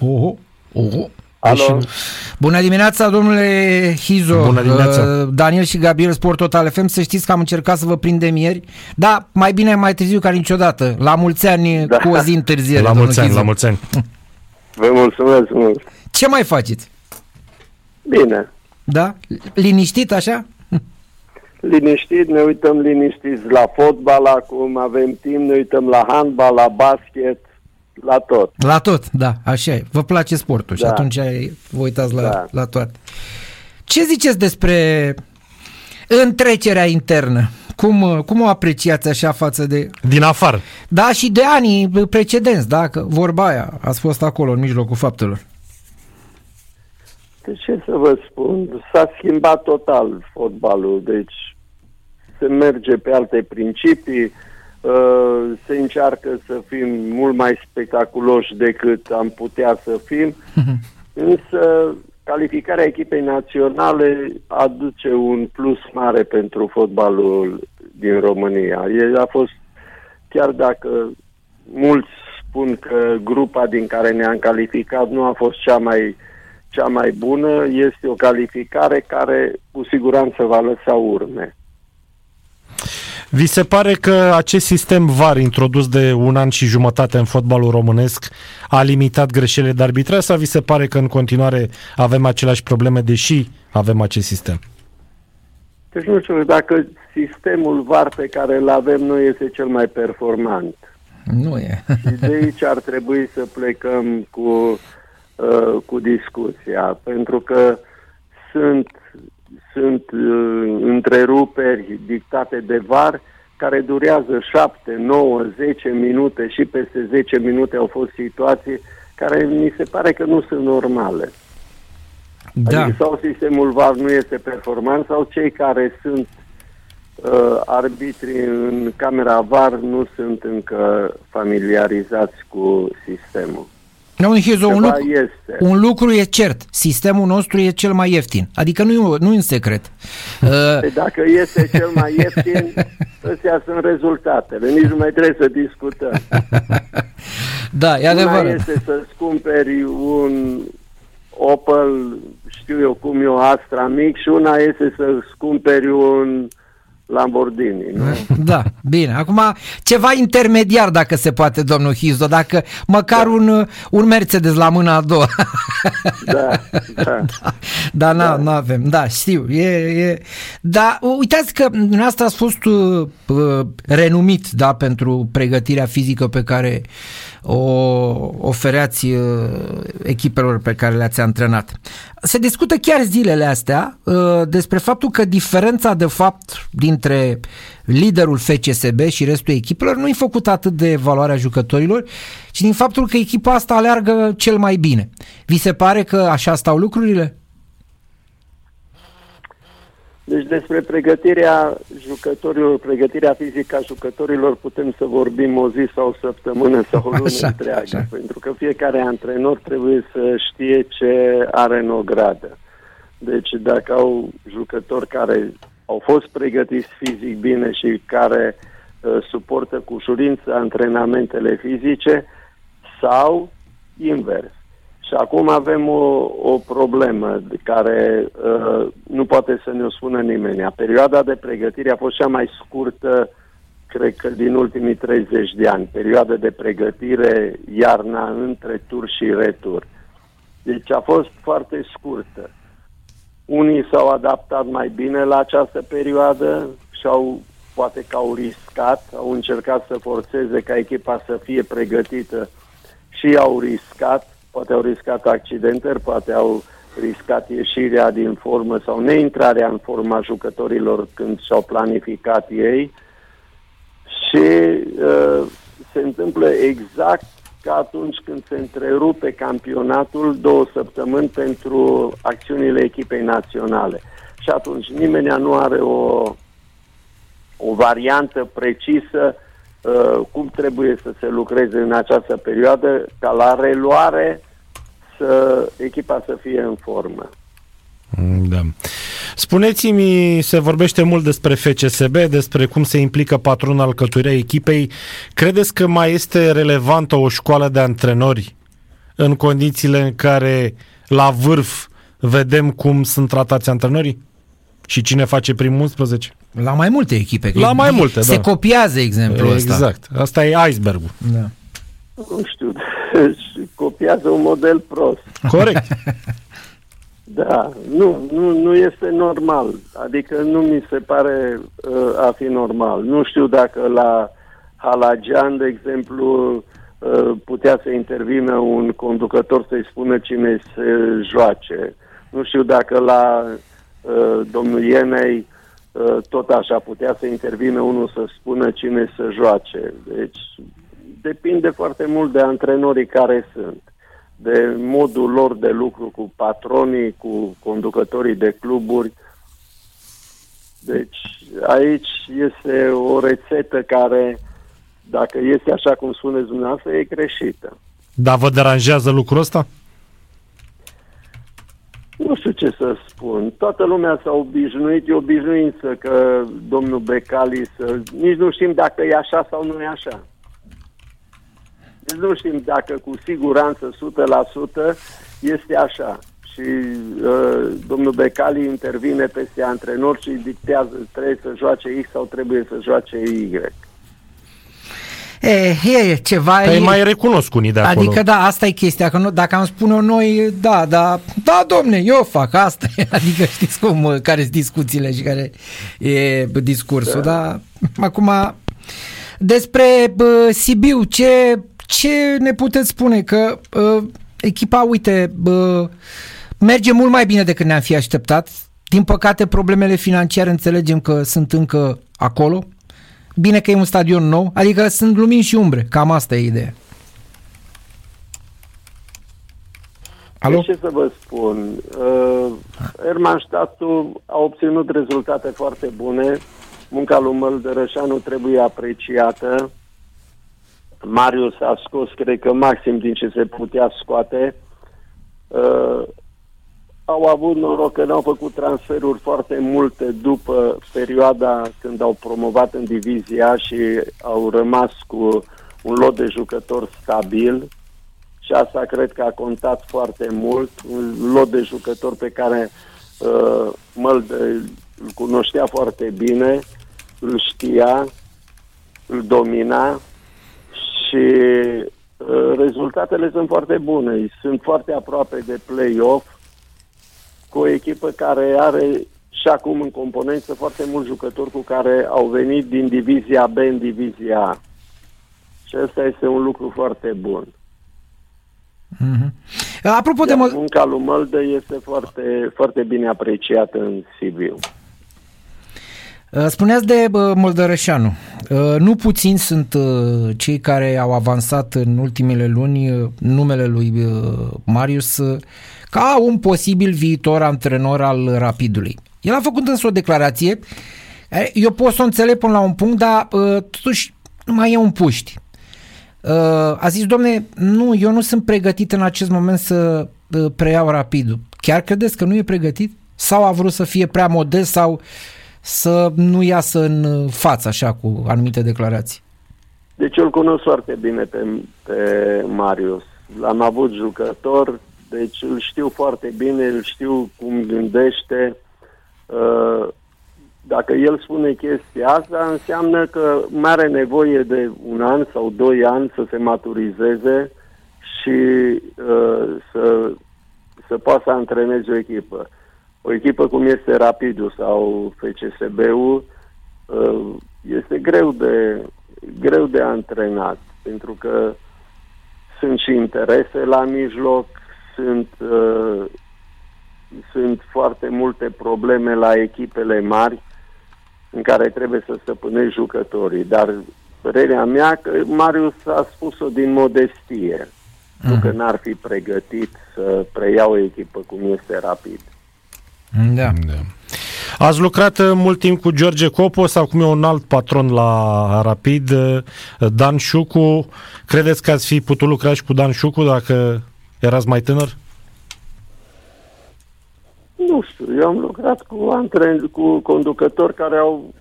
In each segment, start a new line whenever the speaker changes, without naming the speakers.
Oho, oho.
Alo.
Deci, bună dimineața, domnule Hizo.
Bună dimineața.
Uh, Daniel și Gabriel Sport Total FM. Să știți că am încercat să vă prindem ieri. Da, mai bine mai târziu ca niciodată. La mulți ani
Da.
cu o zi întârziere.
La
domnul
mulți ani,
Hizo.
la mulți ani.
Vă mulțumesc mult.
Ce mai faceți?
Bine.
Da? Liniștit așa?
Liniștit, ne uităm liniștiți la fotbal acum, avem timp, ne uităm la handbal, la basket, la tot.
La tot, da, așa e. Vă place sportul și
Da.
atunci vă uitați la,
Da.
la toate. Ce ziceți despre întrecerea internă? Cum, cum o apreciați așa față de...
Din afară.
Da, și de anii precedenți, da, că vorba aia, ați fost acolo în mijlocul faptelor.
De ce să vă spun? S-a schimbat total fotbalul, deci se merge pe alte principii, uh, se încearcă să fim mult mai spectaculoși decât am putea să fim, însă calificarea echipei naționale aduce un plus mare pentru fotbalul din România. E, a fost, chiar dacă mulți spun că grupa din care ne-am calificat nu a fost cea mai cea mai bună, este o calificare care cu siguranță va lăsa urme.
Vi se pare că acest sistem VAR introdus de un an și jumătate în fotbalul românesc a limitat greșelile de arbitraj sau vi se pare că în continuare avem aceleași probleme deși avem acest sistem?
Deci nu știu dacă sistemul VAR pe care îl avem noi este cel mai performant.
Nu e.
Și de aici ar trebui să plecăm cu, uh, cu discuția, pentru că sunt, sunt uh, întreruperi dictate de VAR care durează 7, 9, 10 minute și peste 10 minute au fost situații care mi se pare că nu sunt normale.
Da.
Adică sau sistemul VAR nu este performant sau cei care sunt uh, arbitri în camera VAR nu sunt încă familiarizați cu sistemul.
Domnul Hizo, un
Ceva
lucru,
este.
un lucru e cert. Sistemul nostru e cel mai ieftin. Adică nu e, nu e în secret. Uh,
Păi dacă este cel mai ieftin, astea sunt rezultatele. Nici nu mai trebuie să discutăm.
da, e
Una
adevărat.
este să-ți cumperi un Opel, știu eu cum e o Astra mic și una este să-ți cumperi un Lamborghini. Nu?
Da, bine. Acum, ceva intermediar, dacă se poate, domnul Hizo, dacă măcar un, un Mercedes la mâna a doua.
Da, da.
Dar da. nu avem, da, știu. E, e... Dar uitați că dumneavoastră ați fost uh, uh, renumit da, pentru pregătirea fizică pe care o ofereați uh, echipelor pe care le-ați antrenat. Se discută chiar zilele astea uh, despre faptul că diferența de fapt dintre liderul FCSB și restul echipelor nu e făcută atât de valoarea jucătorilor, ci din faptul că echipa asta aleargă cel mai bine. Vi se pare că așa stau lucrurile?
Deci despre pregătirea jucătorilor, pregătirea fizică a jucătorilor putem să vorbim o zi sau o săptămână sau o lună
Așa,
întreagă,
așa.
pentru că fiecare antrenor trebuie să știe ce are în ogradă. Deci dacă au jucători care au fost pregătiți fizic bine și care uh, suportă cu ușurință antrenamentele fizice sau invers. Și acum avem o, o problemă de care uh, nu poate să ne-o spună nimeni. Perioada de pregătire a fost cea mai scurtă, cred că din ultimii 30 de ani. Perioada de pregătire iarna între tur și retur. Deci a fost foarte scurtă. Unii s-au adaptat mai bine la această perioadă și au, poate că au riscat, au încercat să forțeze ca echipa să fie pregătită și au riscat, poate au riscat accidentări, poate au riscat ieșirea din formă sau neintrarea în forma jucătorilor când și-au planificat ei și uh, se întâmplă exact ca atunci când se întrerupe campionatul două săptămâni pentru acțiunile echipei naționale. Și atunci nimeni nu are o, o variantă precisă uh, cum trebuie să se lucreze în această perioadă ca la reluare să echipa să fie în formă.
Da. Spuneți-mi, se vorbește mult despre FCSB, despre cum se implică patronul alcătuirea echipei. Credeți că mai este relevantă o școală de antrenori în condițiile în care la vârf vedem cum sunt tratați antrenorii? Și cine face primul 11?
La mai multe echipe.
La mai multe,
Se
da.
copiază exemplul ăsta.
Exact. Asta e icebergul.
Da.
Nu știu, și copiază un model prost.
Corect.
Da, nu, nu, nu este normal. Adică nu mi se pare uh, a fi normal. Nu știu dacă la Halagian, de exemplu, uh, putea să intervină un conducător să-i spună cine se joace. Nu știu dacă la uh, domnul Ienei uh, tot așa putea să intervină unul să spună cine să joace. Deci depinde foarte mult de antrenorii care sunt de modul lor de lucru cu patronii, cu conducătorii de cluburi. Deci aici este o rețetă care, dacă este așa cum spuneți dumneavoastră, e greșită.
Dar vă deranjează lucrul ăsta?
Nu știu ce să spun. Toată lumea s-a obișnuit, e obișnuință că domnul Becali să... Nici nu știm dacă e așa sau nu e așa. Deci nu știm dacă cu siguranță 100% este așa. Și uh, domnul Becali intervine peste antrenor și dictează trebuie să joace X sau trebuie să joace Y.
E, e ceva...
Că e
e,
mai recunosc unii de acolo.
Adică da, asta e chestia, că nu, dacă am spune-o noi, da, da, da, domne, eu fac asta, adică știți cum, care sunt discuțiile și care e discursul, da. dar acum despre bă, Sibiu, ce, ce ne puteți spune? Că bă, echipa, uite, bă, merge mult mai bine decât ne-am fi așteptat, din păcate problemele financiare înțelegem că sunt încă acolo, bine că e un stadion nou, adică sunt lumini și umbre, cam asta e ideea. Alo?
Deci ce să vă spun? Uh, Ermanstadtul a obținut rezultate foarte bune. Munca lui Măldărășanu trebuie apreciată. Marius a scos, cred că, maxim din ce se putea scoate. Uh, au avut noroc că n-au făcut transferuri foarte multe după perioada când au promovat în divizia și au rămas cu un lot de jucători stabil. Și asta cred că a contat foarte mult, un lot de jucători pe care uh, Măld îl cunoștea foarte bine, îl știa, îl domina și uh, rezultatele sunt foarte bune. Sunt foarte aproape de play-off cu o echipă care are și acum în componență foarte mulți jucători cu care au venit din divizia B în divizia A. Și asta este un lucru foarte bun.
Mm-hmm. Apropo
Iar
de... Mă...
munca lui Măldă este foarte, foarte bine apreciată în Sibiu.
Spuneați de bă, Moldărășanu. Nu puțini sunt cei care au avansat în ultimele luni numele lui Marius ca un posibil viitor antrenor al Rapidului. El a făcut însă o declarație, eu pot să o înțeleg până la un punct, dar totuși mai e un puști. A zis, domne, nu, eu nu sunt pregătit în acest moment să preiau Rapidul. Chiar credeți că nu e pregătit? Sau a vrut să fie prea modest sau să nu iasă în față așa cu anumite declarații?
Deci eu îl cunosc foarte bine pe, pe Marius. L-am avut jucător, deci îl știu foarte bine, îl știu cum gândește. Dacă el spune chestia asta, înseamnă că mai are nevoie de un an sau doi ani să se maturizeze și să, să poată să antreneze o echipă o echipă cum este Rapidul sau FCSB-ul este greu de, greu de antrenat, pentru că sunt și interese la mijloc, sunt, uh, sunt foarte multe probleme la echipele mari în care trebuie să stăpânești jucătorii, dar părerea mea că Marius a spus-o din modestie, uh-huh. nu că n-ar fi pregătit să preia o echipă cum este Rapid.
Da.
da. Ați lucrat uh, mult timp cu George Copo sau cum e un alt patron la Rapid, uh, Dan Șucu. Credeți că ați fi putut lucra și cu Dan Șucu dacă erați mai tânăr?
Nu știu, eu am lucrat cu, antren, cu conducători care au,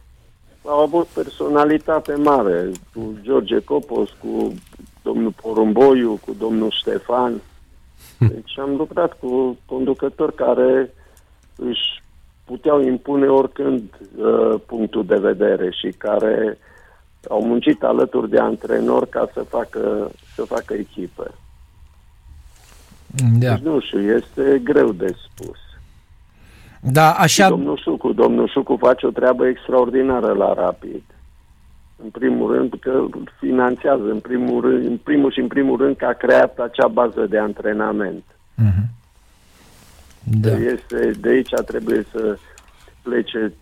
au avut personalitate mare, cu George Copos, cu domnul Porumboiu, cu domnul Ștefan. Deci am lucrat cu conducători care își puteau impune oricând uh, punctul de vedere și care au muncit alături de antrenor ca să facă, să facă echipă. Da. Deci nu știu, este greu de spus.
Da, așa... Și
domnul Sucu, domnul Sucu face o treabă extraordinară la Rapid. În primul rând că finanțează, în primul, rând, în primul și în primul rând că a creat acea bază de antrenament. Uh-huh. Da. Este, de aici trebuie să plece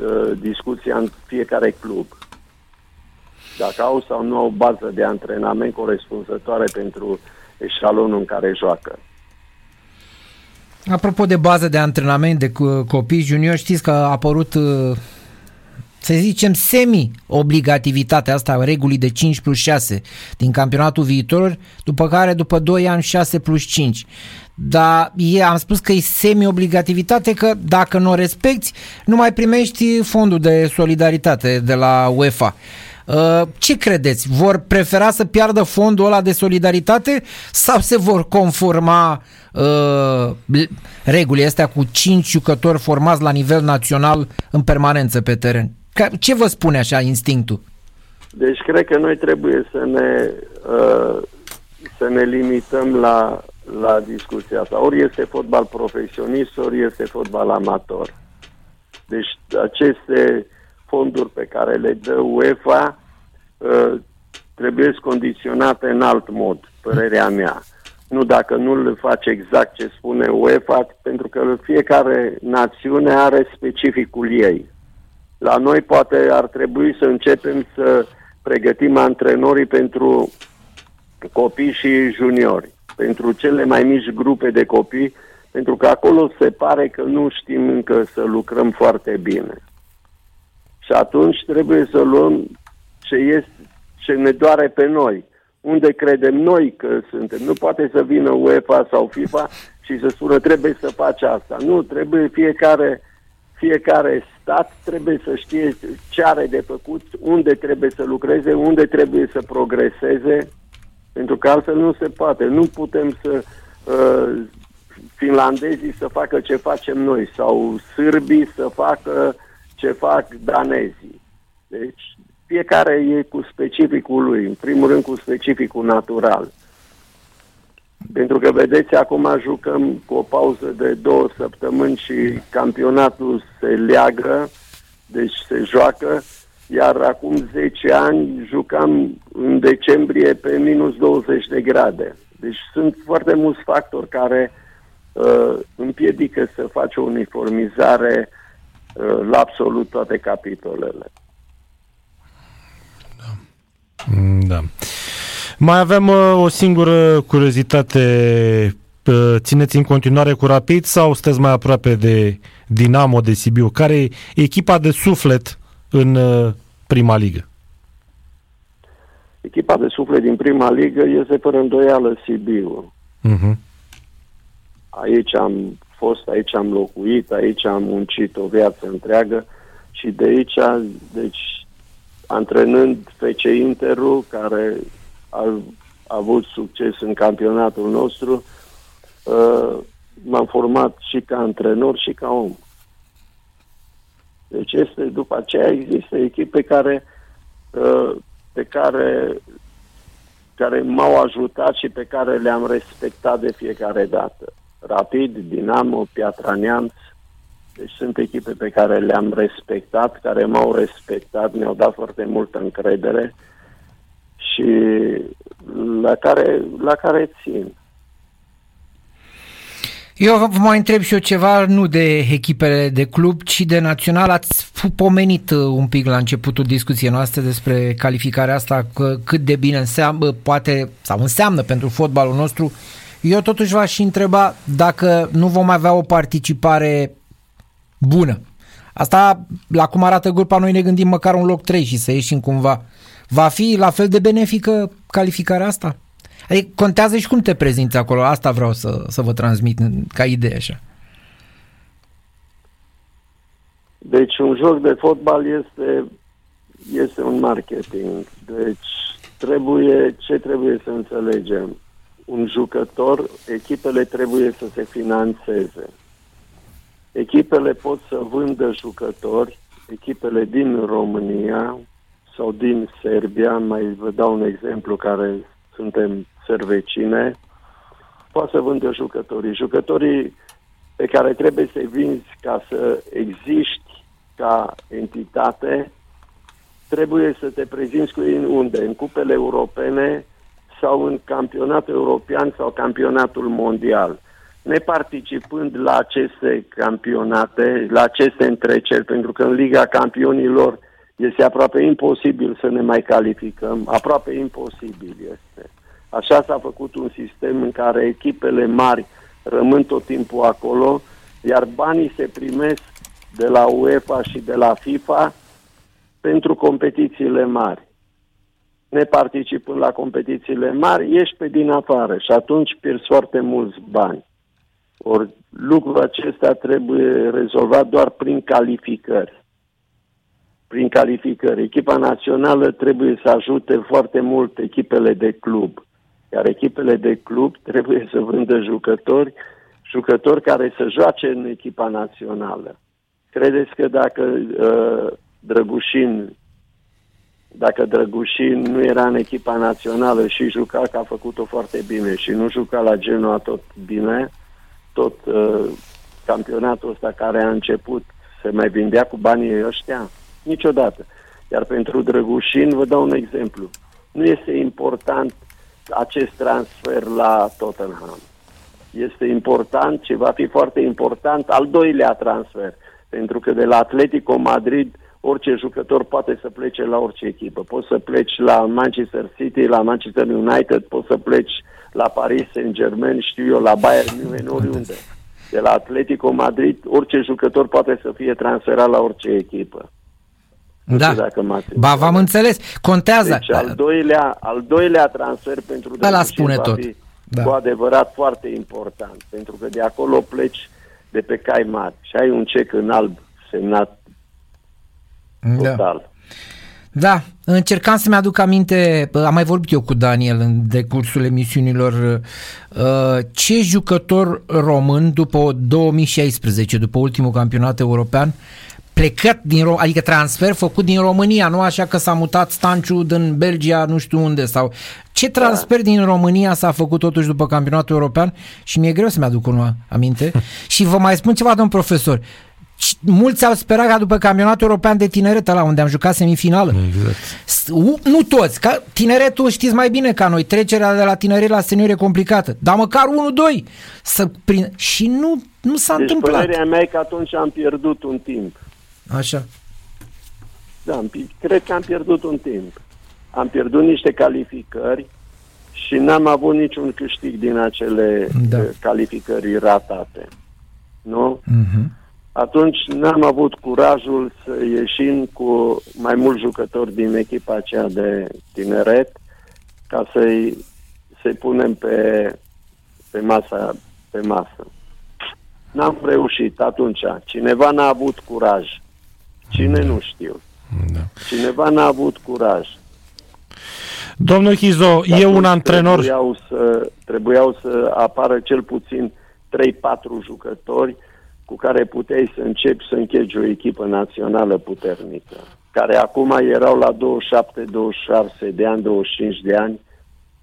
uh, discuția în fiecare club. Dacă au sau nu au bază de antrenament corespunzătoare pentru eșalonul în care joacă.
Apropo de bază de antrenament de copii junior, știți că a apărut uh, să zicem semi-obligativitatea asta regulii de 5 plus 6 din campionatul viitor, după care după 2 ani 6 plus 5. Dar e, am spus că e semi-obligativitate că dacă nu o respecti, nu mai primești fondul de solidaritate de la UEFA. Uh, ce credeți? Vor prefera să piardă fondul ăla de solidaritate sau se vor conforma uh, regulile astea cu 5 jucători formați la nivel național în permanență pe teren? Ce vă spune așa instinctul?
Deci cred că noi trebuie să ne, uh, să ne limităm la, la discuția asta. Ori este fotbal profesionist, ori este fotbal amator. Deci aceste fonduri pe care le dă UEFA uh, trebuie condiționate în alt mod, părerea mea. Nu dacă nu le face exact ce spune UEFA, pentru că fiecare națiune are specificul ei. La noi poate ar trebui să începem să pregătim antrenorii pentru copii și juniori, pentru cele mai mici grupe de copii, pentru că acolo se pare că nu știm încă să lucrăm foarte bine. Și atunci trebuie să luăm ce, este, ce ne doare pe noi, unde credem noi că suntem. Nu poate să vină UEFA sau FIFA și să spună trebuie să faci asta. Nu, trebuie fiecare fiecare stat trebuie să știe ce are de făcut, unde trebuie să lucreze, unde trebuie să progreseze, pentru că altfel nu se poate. Nu putem să uh, finlandezii să facă ce facem noi sau sârbii să facă ce fac danezii. Deci fiecare e cu specificul lui, în primul rând cu specificul natural. Pentru că, vedeți, acum jucăm cu o pauză de două săptămâni și campionatul se leagă, deci se joacă, iar acum 10 ani jucam în decembrie pe minus 20 de grade. Deci sunt foarte mulți factori care uh, împiedică să faci o uniformizare uh, la absolut toate capitolele.
Da. da. Mai avem uh, o singură curiozitate. Uh, țineți în continuare cu Rapid sau sunteți mai aproape de Dinamo de Sibiu? Care e echipa de suflet în uh, prima ligă?
Echipa de suflet din prima ligă este fără îndoială Sibiu. Uh-huh. Aici am fost, aici am locuit, aici am muncit o viață întreagă și de aici, deci, antrenând FC Interu, care a, a avut succes în campionatul nostru, uh, m-am format și ca antrenor și ca om. Deci este, după aceea există echipe care, uh, pe care, care m-au ajutat și pe care le-am respectat de fiecare dată. Rapid, Dinamo, Piatra Neamț, deci sunt echipe pe care le-am respectat, care m-au respectat, mi-au dat foarte multă încredere și la care, la care țin.
Eu vă mai întreb și eu ceva, nu de echipele de club, ci de național. Ați pomenit uh, un pic la începutul discuției noastre despre calificarea asta, că cât de bine înseamnă, poate, sau înseamnă pentru fotbalul nostru. Eu totuși v-aș întreba dacă nu vom avea o participare bună. Asta, la cum arată grupa, noi ne gândim măcar un loc 3 și să ieșim cumva Va fi la fel de benefică calificarea asta? Adică contează și cum te prezinți acolo. Asta vreau să, să vă transmit ca idee așa.
Deci un joc de fotbal este, este un marketing. Deci trebuie, ce trebuie să înțelegem? un jucător, echipele trebuie să se financeze. Echipele pot să vândă jucători, echipele din România sau din Serbia, mai vă dau un exemplu care suntem sărvecine, poate să vândă jucătorii. Jucătorii pe care trebuie să-i vinzi ca să existi ca entitate, trebuie să te prezinți cu ei unde? În cupele europene sau în campionatul european sau campionatul mondial. Neparticipând la aceste campionate, la aceste întreceri, pentru că în Liga Campionilor este aproape imposibil să ne mai calificăm, aproape imposibil este. Așa s-a făcut un sistem în care echipele mari rămân tot timpul acolo, iar banii se primesc de la UEFA și de la FIFA pentru competițiile mari. Neparticipând la competițiile mari, ești pe din afară și atunci pierzi foarte mulți bani. Ori lucrul acesta trebuie rezolvat doar prin calificări. Prin calificări. Echipa națională trebuie să ajute foarte mult echipele de club. Iar echipele de club trebuie să vândă jucători, jucători care să joace în echipa națională. Credeți că dacă uh, Drăgușin dacă Drăgușin nu era în echipa națională și juca, că a făcut-o foarte bine și nu juca la Genoa tot bine, tot uh, campionatul ăsta care a început se mai vindea cu banii ăștia? Niciodată. Iar pentru Drăgușin, vă dau un exemplu. Nu este important acest transfer la Tottenham. Este important și va fi foarte important al doilea transfer, pentru că de la Atletico Madrid orice jucător poate să plece la orice echipă. Poți să pleci la Manchester City, la Manchester United, poți să pleci la Paris Saint-Germain, știu eu, la Bayern München, oriunde. De la Atletico Madrid, orice jucător poate să fie transferat la orice echipă.
Da. Dacă ba, v-am înțeles. Contează.
Deci, al doilea, al doilea transfer pentru
da, spune tot. Fi
da. cu adevărat foarte important, pentru că de acolo pleci de pe cai mari și ai un cec în alb semnat da. total.
Da, încercam să-mi aduc aminte, am mai vorbit eu cu Daniel în decursul emisiunilor, uh, ce jucător român după 2016, după ultimul campionat european, plecat din Rom- adică transfer făcut din România, nu așa că s-a mutat Stanciu din Belgia, nu știu unde sau ce transfer da. din România s-a făcut totuși după campionatul european și mi-e greu să-mi aduc unul aminte și vă mai spun ceva, domn profesor, mulți au sperat ca după campionatul european de tineret la unde am jucat semifinală. Exact. Nu toți, că tineretul știți mai bine ca noi, trecerea de la tineret la senior e complicată, dar măcar 1-2 să prin... și nu, nu s-a
deci
întâmplat.
părerea mea e că atunci am pierdut un timp.
Așa.
Da, cred că am pierdut un timp. Am pierdut niște calificări și n-am avut niciun câștig din acele da. Eh, calificări ratate. Nu? Uh-huh. Atunci n-am avut curajul să ieșim cu mai mulți jucători din echipa aceea de tineret ca să-i, să-i punem pe, pe, masa, pe masă. N-am reușit atunci. Cineva n-a avut curaj. Cine nu știu. Da. Cineva n-a avut curaj.
Domnul Chizo, e un antrenor...
Trebuiau să, trebuiau să apară cel puțin 3-4 jucători cu care puteai să începi să închegi o echipă națională puternică, care acum erau la 27-26 de ani, 25 de ani,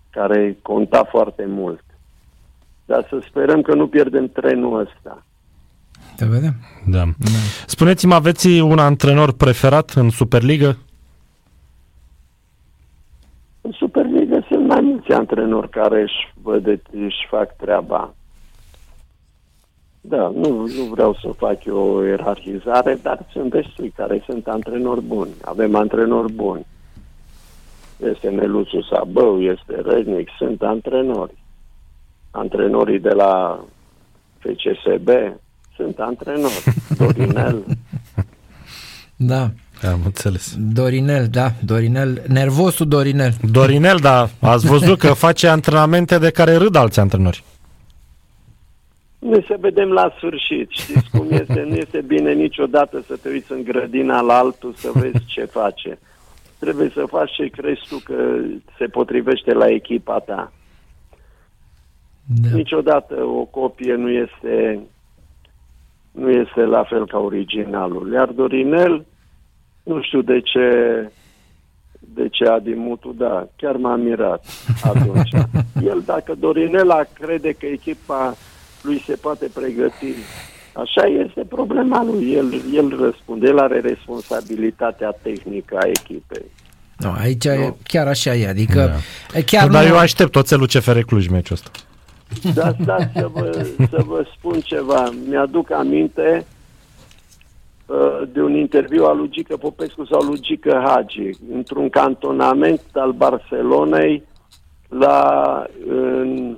care conta foarte mult. Dar să sperăm că nu pierdem trenul ăsta.
Te vedem.
Da. da. Spuneți-mi, aveți un antrenor preferat în Superliga?
În Superliga sunt mai mulți antrenori care își, văd, își fac treaba. Da, nu, nu vreau să fac eu o ierarhizare, dar sunt destui care sunt antrenori buni. Avem antrenori buni. Este Neluțu Sabău, este Răznic, sunt antrenori. Antrenorii de la FCSB, sunt antrenor. Dorinel.
Da.
Am înțeles.
Dorinel, da, Dorinel, nervosul Dorinel.
Dorinel, da, ați văzut că face antrenamente de care râd alți antrenori.
Ne se vedem la sfârșit, știți cum este, nu este bine niciodată să te uiți în grădina la altul să vezi ce face. Trebuie să faci ce crezi tu că se potrivește la echipa ta. Da. Niciodată o copie nu este nu este la fel ca originalul. Iar Dorinel, nu știu de ce de ce Adimutu, da, chiar m-a mirat atunci. El, dacă Dorinela crede că echipa lui se poate pregăti, așa este problema lui. El, el răspunde, el are responsabilitatea tehnică a echipei.
No, aici no. chiar așa e, adică da. chiar
Dar nu... eu aștept oțelul CFR Cluj meciul ăsta.
Da, da, să vă, să vă spun ceva. Mi-aduc aminte uh, de un interviu al lui Gică Popescu sau lui Gică Hagi într-un cantonament al Barcelonei la, în,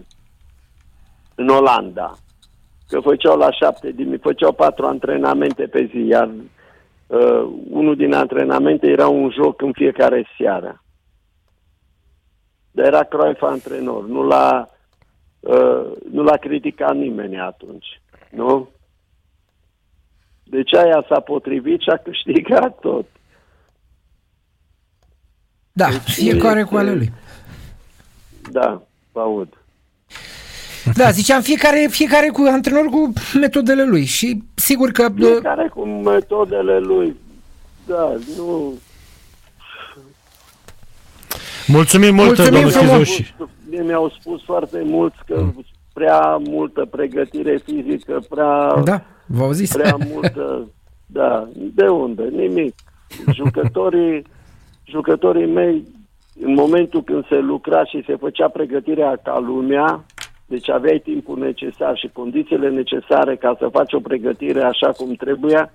în Olanda. Că făceau la șapte din făceau patru antrenamente pe zi, iar uh, unul din antrenamente era un joc în fiecare seară. Dar era Cruyff antrenor, nu l-a, uh, nu l-a criticat nimeni atunci, nu? Deci aia s-a potrivit și a câștigat tot.
Da, deci fiecare este... cu ale lui.
Da, vă aud.
Da, ziceam, fiecare, fiecare cu antrenor cu metodele lui și sigur că...
Fiecare cu metodele lui, da, nu...
Mulțumim mult, Mulțumim domnul Chizuși.
Mi-au spus foarte mulți că mm. prea multă pregătire fizică, prea...
Da, v-au zis.
Prea multă... Da, de unde? Nimic. Jucătorii, jucătorii mei, în momentul când se lucra și se făcea pregătirea ca lumea, deci aveai timpul necesar și condițiile necesare ca să faci o pregătire așa cum trebuie,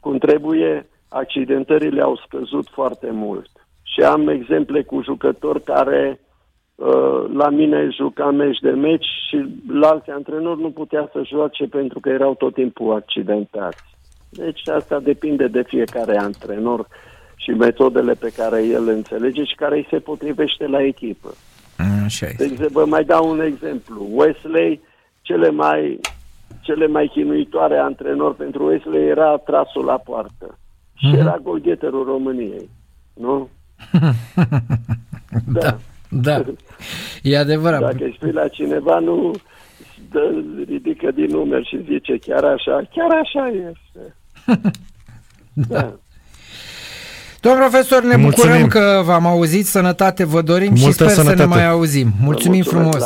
cum trebuie, accidentările au scăzut foarte mult. Și am exemple cu jucători care uh, la mine juca meci de meci și la alți antrenori nu putea să joace pentru că erau tot timpul accidentați. Deci asta depinde de fiecare antrenor și metodele pe care el înțelege și care îi se potrivește la echipă.
Așa
De exemplu, vă mai dau un exemplu. Wesley, cele mai, cele mai chinuitoare antrenor pentru Wesley era trasul la poartă. Și mm-hmm. era golgheterul României. Nu?
Da. Da. E adevărat.
Dacă îi spui la cineva, nu dă, ridică din numeri și zice chiar așa, chiar așa este.
da. da. Domn profesor, ne Mulțumim. bucurăm că v-am auzit, sănătate vă dorim Multă și sper sănătate. să ne mai auzim. Mulțumim frumos!